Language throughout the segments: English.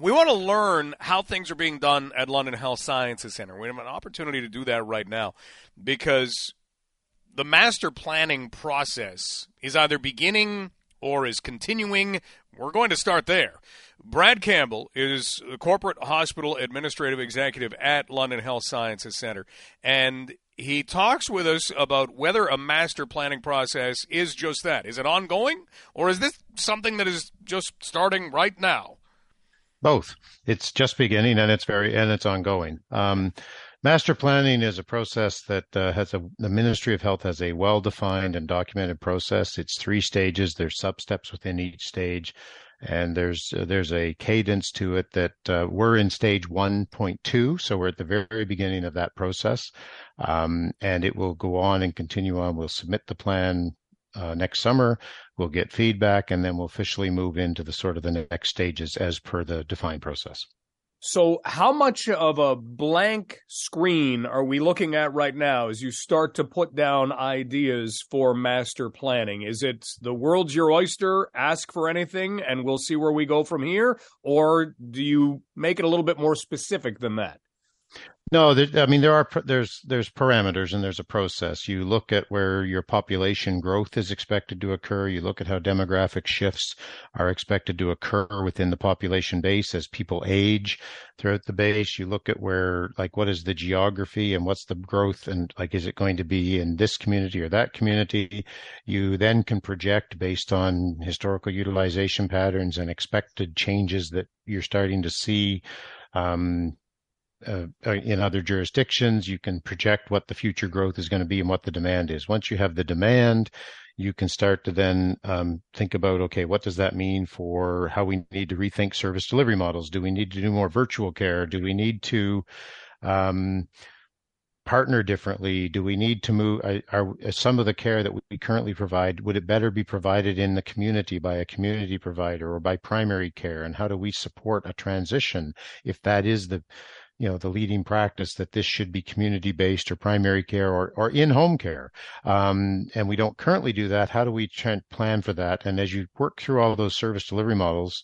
We want to learn how things are being done at London Health Sciences Center. We have an opportunity to do that right now because the master planning process is either beginning or is continuing. We're going to start there. Brad Campbell is the corporate hospital administrative executive at London Health Sciences Center, and he talks with us about whether a master planning process is just that. Is it ongoing, or is this something that is just starting right now? Both. It's just beginning, and it's very and it's ongoing. Um, master planning is a process that uh, has a the Ministry of Health has a well defined and documented process. It's three stages. There's sub steps within each stage and there's uh, there's a cadence to it that uh, we're in stage 1.2 so we're at the very, beginning of that process um, and it will go on and continue on we'll submit the plan uh, next summer we'll get feedback and then we'll officially move into the sort of the next stages as per the defined process so, how much of a blank screen are we looking at right now as you start to put down ideas for master planning? Is it the world's your oyster, ask for anything, and we'll see where we go from here? Or do you make it a little bit more specific than that? No, there, I mean there are there's there's parameters and there's a process. You look at where your population growth is expected to occur. You look at how demographic shifts are expected to occur within the population base as people age throughout the base. You look at where like what is the geography and what's the growth and like is it going to be in this community or that community. You then can project based on historical utilization patterns and expected changes that you're starting to see. Um, uh, uh, in other jurisdictions. You can project what the future growth is going to be and what the demand is. Once you have the demand, you can start to then um, think about okay, what does that mean for how we need to rethink service delivery models? Do we need to do more virtual care? Do we need to um, partner differently? Do we need to move? Are, some of the care that we currently provide would it better be provided in the community by a community provider or by primary care? And how do we support a transition if that is the you know the leading practice that this should be community based or primary care or, or in home care. Um, and we don't currently do that. How do we plan for that? And as you work through all those service delivery models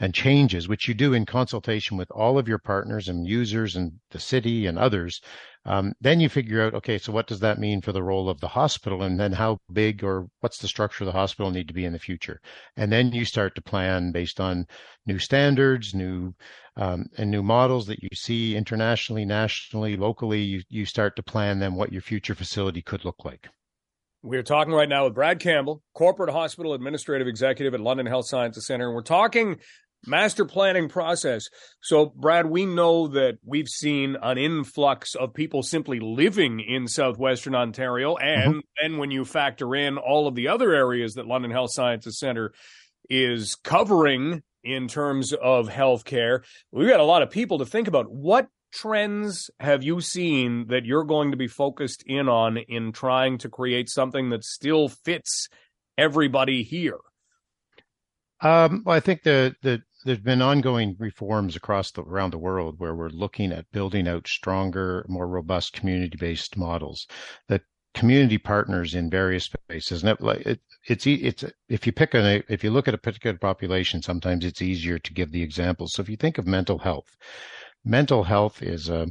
and changes which you do in consultation with all of your partners and users and the city and others um, then you figure out, okay, so what does that mean for the role of the hospital? And then how big or what's the structure of the hospital need to be in the future? And then you start to plan based on new standards, new um, and new models that you see internationally, nationally, locally. You, you start to plan then what your future facility could look like. We're talking right now with Brad Campbell, Corporate Hospital Administrative Executive at London Health Sciences Center. And we're talking master planning process. So, Brad, we know that we've seen an influx of people simply living in southwestern Ontario. And mm-hmm. then when you factor in all of the other areas that London Health Sciences Center is covering in terms of healthcare, we've got a lot of people to think about. What trends have you seen that you're going to be focused in on in trying to create something that still fits everybody here? Um, well, I think the the there's been ongoing reforms across the around the world where we're looking at building out stronger, more robust community-based models that community partners in various spaces. And it, it, it's it's if you pick a if you look at a particular population, sometimes it's easier to give the examples. So if you think of mental health, mental health is a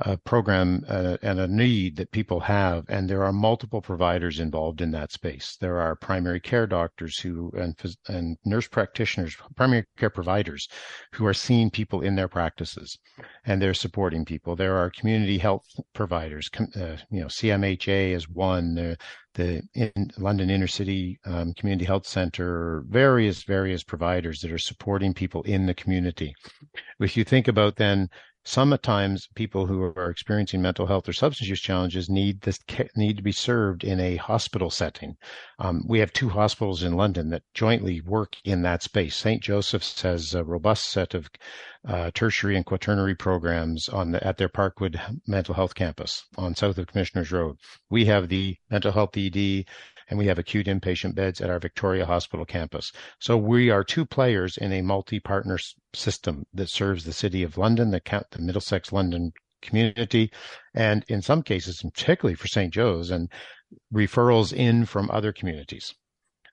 a program uh, and a need that people have, and there are multiple providers involved in that space. There are primary care doctors who and and nurse practitioners, primary care providers, who are seeing people in their practices, and they're supporting people. There are community health providers, uh, you know, CMHA is one. Uh, the in London Inner City um, Community Health Center, various various providers that are supporting people in the community. If you think about then sometimes people who are experiencing mental health or substance use challenges need this need to be served in a hospital setting. Um, we have two hospitals in London that jointly work in that space. St. Joseph's has a robust set of uh, tertiary and quaternary programs on the, at their Parkwood mental health campus on south of Commissioners Road. We have the mental health ED and we have acute inpatient beds at our Victoria Hospital campus. So we are two players in a multi-partner system that serves the City of London, the, the Middlesex London community, and in some cases, particularly for St. Joe's, and referrals in from other communities.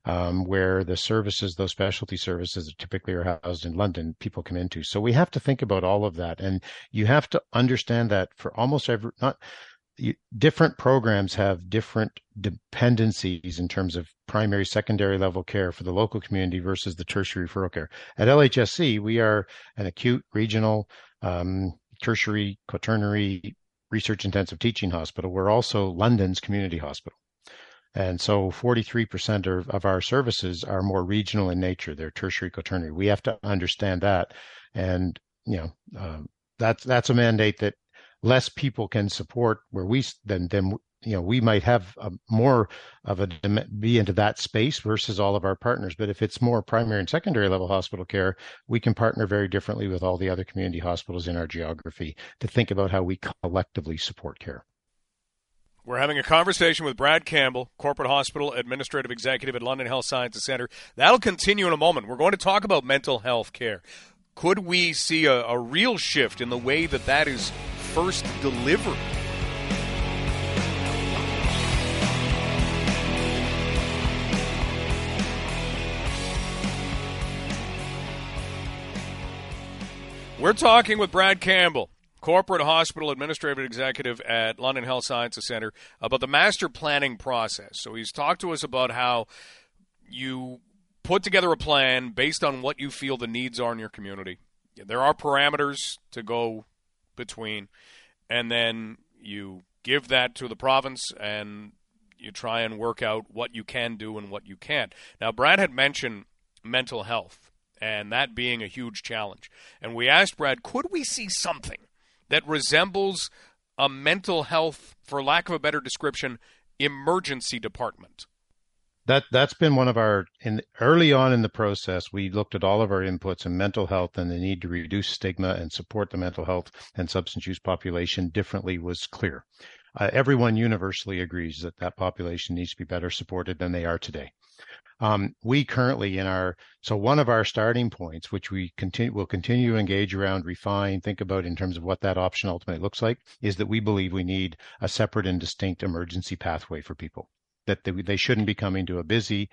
um, where the services, those specialty services that typically are housed in London, people come into. So we have to think about all of that. And you have to understand that for almost every, not, different programs have different dependencies in terms of primary, secondary level care for the local community versus the tertiary referral care. At LHSC, we are an acute, regional, um, tertiary, quaternary, research intensive teaching hospital. We're also London's community hospital. And so 43% of, of our services are more regional in nature. They're tertiary, quaternary. We have to understand that. And, you know, um, that's, that's a mandate that less people can support where we then then you know we might have a, more of a be into that space versus all of our partners but if it's more primary and secondary level hospital care we can partner very differently with all the other community hospitals in our geography to think about how we collectively support care we're having a conversation with Brad Campbell, Corporate Hospital Administrative Executive at London Health Sciences Center. That'll continue in a moment. We're going to talk about mental health care. Could we see a, a real shift in the way that that is first delivered. We're talking with Brad Campbell, corporate hospital administrative executive at London Health Sciences Center, about the master planning process. So he's talked to us about how you put together a plan based on what you feel the needs are in your community. There are parameters to go between, and then you give that to the province and you try and work out what you can do and what you can't. Now, Brad had mentioned mental health and that being a huge challenge. And we asked Brad, could we see something that resembles a mental health, for lack of a better description, emergency department? That that's been one of our in early on in the process we looked at all of our inputs and mental health and the need to reduce stigma and support the mental health and substance use population differently was clear. Uh, everyone universally agrees that that population needs to be better supported than they are today. Um, we currently in our so one of our starting points which we continue will continue to engage around refine think about in terms of what that option ultimately looks like is that we believe we need a separate and distinct emergency pathway for people that they, they shouldn't be coming to a busy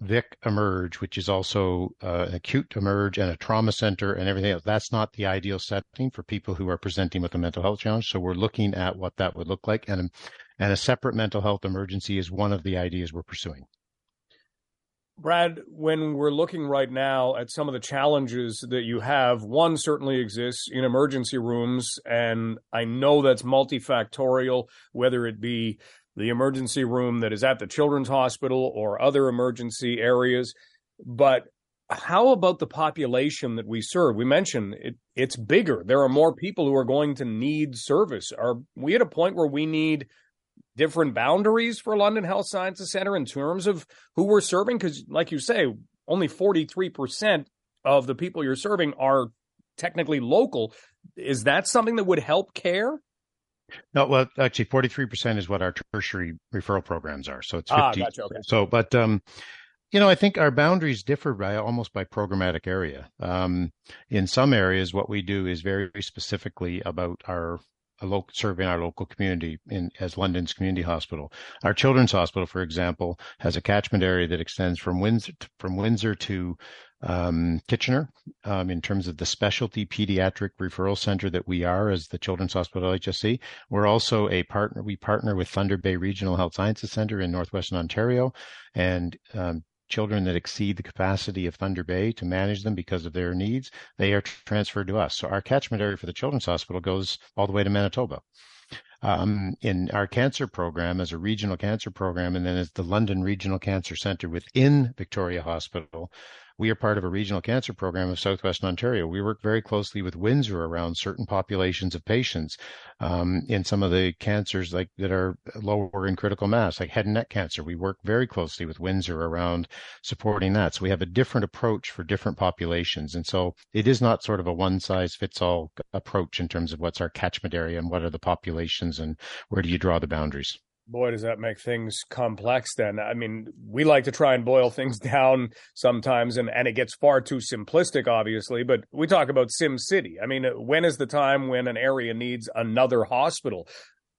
Vic emerge, which is also uh, an acute emerge and a trauma center and everything else. That's not the ideal setting for people who are presenting with a mental health challenge. So we're looking at what that would look like, and and a separate mental health emergency is one of the ideas we're pursuing. Brad, when we're looking right now at some of the challenges that you have, one certainly exists in emergency rooms, and I know that's multifactorial, whether it be the emergency room that is at the children's hospital or other emergency areas. But how about the population that we serve? We mentioned it, it's bigger. There are more people who are going to need service. Are we at a point where we need different boundaries for London Health Sciences Center in terms of who we're serving? Because, like you say, only 43% of the people you're serving are technically local. Is that something that would help care? No, well, actually, forty-three percent is what our tertiary referral programs are. So it's ah, fifty. Ah, gotcha, okay. So, but um, you know, I think our boundaries differ by almost by programmatic area. Um, in some areas, what we do is very specifically about our local, serving our local community in as London's community hospital. Our children's hospital, for example, has a catchment area that extends from Windsor from Windsor to um, Kitchener um, in terms of the specialty pediatric referral center that we are as the Children's Hospital HSC. We're also a partner. We partner with Thunder Bay Regional Health Sciences Center in Northwestern Ontario, and um, children that exceed the capacity of Thunder Bay to manage them because of their needs, they are transferred to us. So our catchment area for the Children's Hospital goes all the way to Manitoba. Um, in our cancer program as a regional cancer program, and then as the London Regional Cancer Center within Victoria Hospital, we are part of a regional cancer program of Southwestern Ontario. We work very closely with Windsor around certain populations of patients um, in some of the cancers like that are lower in critical mass, like head and neck cancer. We work very closely with Windsor around supporting that. So we have a different approach for different populations, and so it is not sort of a one size fits all approach in terms of what's our catchment area and what are the populations and where do you draw the boundaries boy, does that make things complex then. I mean, we like to try and boil things down sometimes, and, and it gets far too simplistic, obviously, but we talk about Sim City. I mean, when is the time when an area needs another hospital?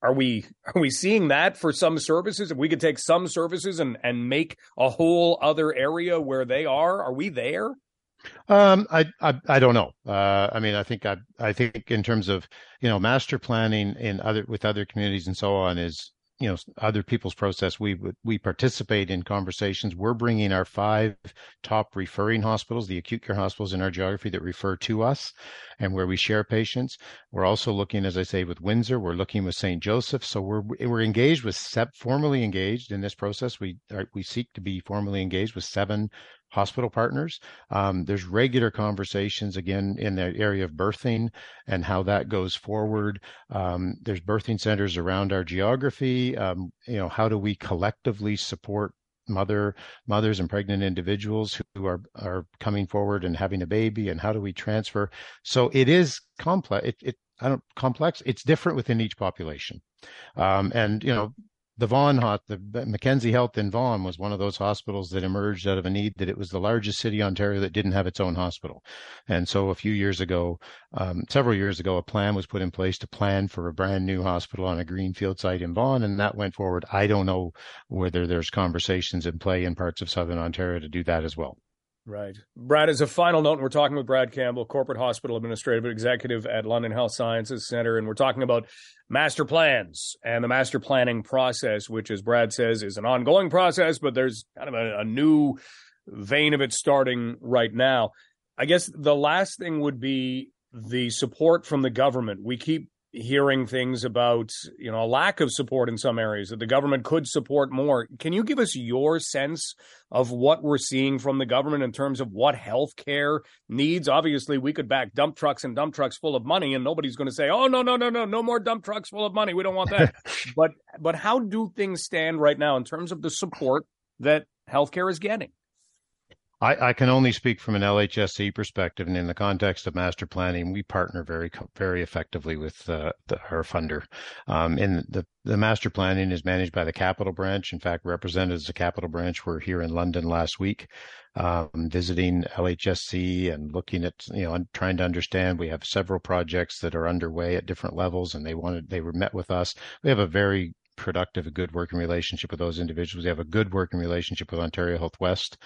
are we are we seeing that for some services? If we could take some services and and make a whole other area where they are, are we there? Um, I, I, I don't know. Uh, I mean, I think I I think in terms of you know master planning in other with other communities and so on is you know other people's process we we participate in conversations. We're bringing our five top referring hospitals the acute care hospitals in our geography that refer to us and where we share patients. We're also looking as i say with windsor. We're looking with st joseph. So we're we're engaged with formally engaged in this process. We are, we seek to be formally engaged with seven hospital partners. Um, there's regular conversations again in the area of birthing and how that goes forward. Um, there's birthing centers around our geography. Um, you know, how do we collectively support mother mothers and pregnant individuals who are are coming forward and having a baby and how do we transfer so it is complex it, it I don't complex. It's different within each population, um, and you know the Vaughan, Hot, the Mackenzie Health in Vaughan was one of those hospitals that emerged out of a need that it was the largest city Ontario that didn't have its own hospital. And so a few years ago, um, several years ago, a plan was put in place to plan for a brand new hospital on a greenfield site in Vaughan, and that went forward. I don't know whether there's conversations in play in parts of Southern Ontario to do that as well. Right. Brad, as a final note, and we're talking with Brad Campbell, Corporate Hospital Administrative Executive at London Health Sciences Center, and we're talking about master plans and the master planning process, which, as Brad says, is an ongoing process, but there's kind of a, a new vein of it starting right now. I guess the last thing would be the support from the government. We keep hearing things about you know a lack of support in some areas that the government could support more. Can you give us your sense of what we're seeing from the government in terms of what health care needs? Obviously we could back dump trucks and dump trucks full of money and nobody's going to say oh no no no no no more dump trucks full of money. We don't want that. But but how do things stand right now in terms of the support that healthcare is getting I, I, can only speak from an LHSC perspective, and in the context of master planning, we partner very very effectively with uh, the, our funder. Um, and the the master planning is managed by the Capital Branch. In fact, representatives of Capital Branch were here in London last week, um, visiting LHSC and looking at you know trying to understand. We have several projects that are underway at different levels, and they wanted they were met with us. We have a very productive, a good working relationship with those individuals. We have a good working relationship with Ontario Health West.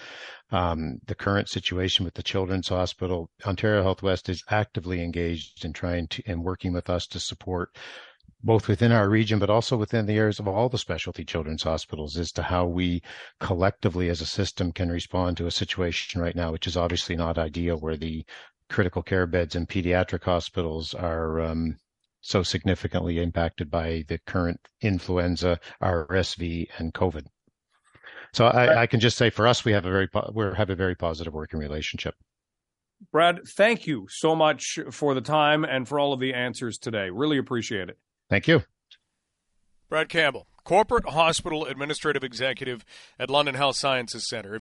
Um, the current situation with the Children's Hospital, Ontario Health West is actively engaged in trying to and working with us to support both within our region, but also within the areas of all the specialty children's hospitals as to how we collectively as a system can respond to a situation right now, which is obviously not ideal, where the critical care beds in pediatric hospitals are um, so significantly impacted by the current influenza, RSV, and COVID. So I, I, can just say for us, we have a very we have a very positive working relationship. Brad, thank you so much for the time and for all of the answers today. Really appreciate it. Thank you. Brad Campbell, Corporate Hospital Administrative Executive at London Health Sciences Center.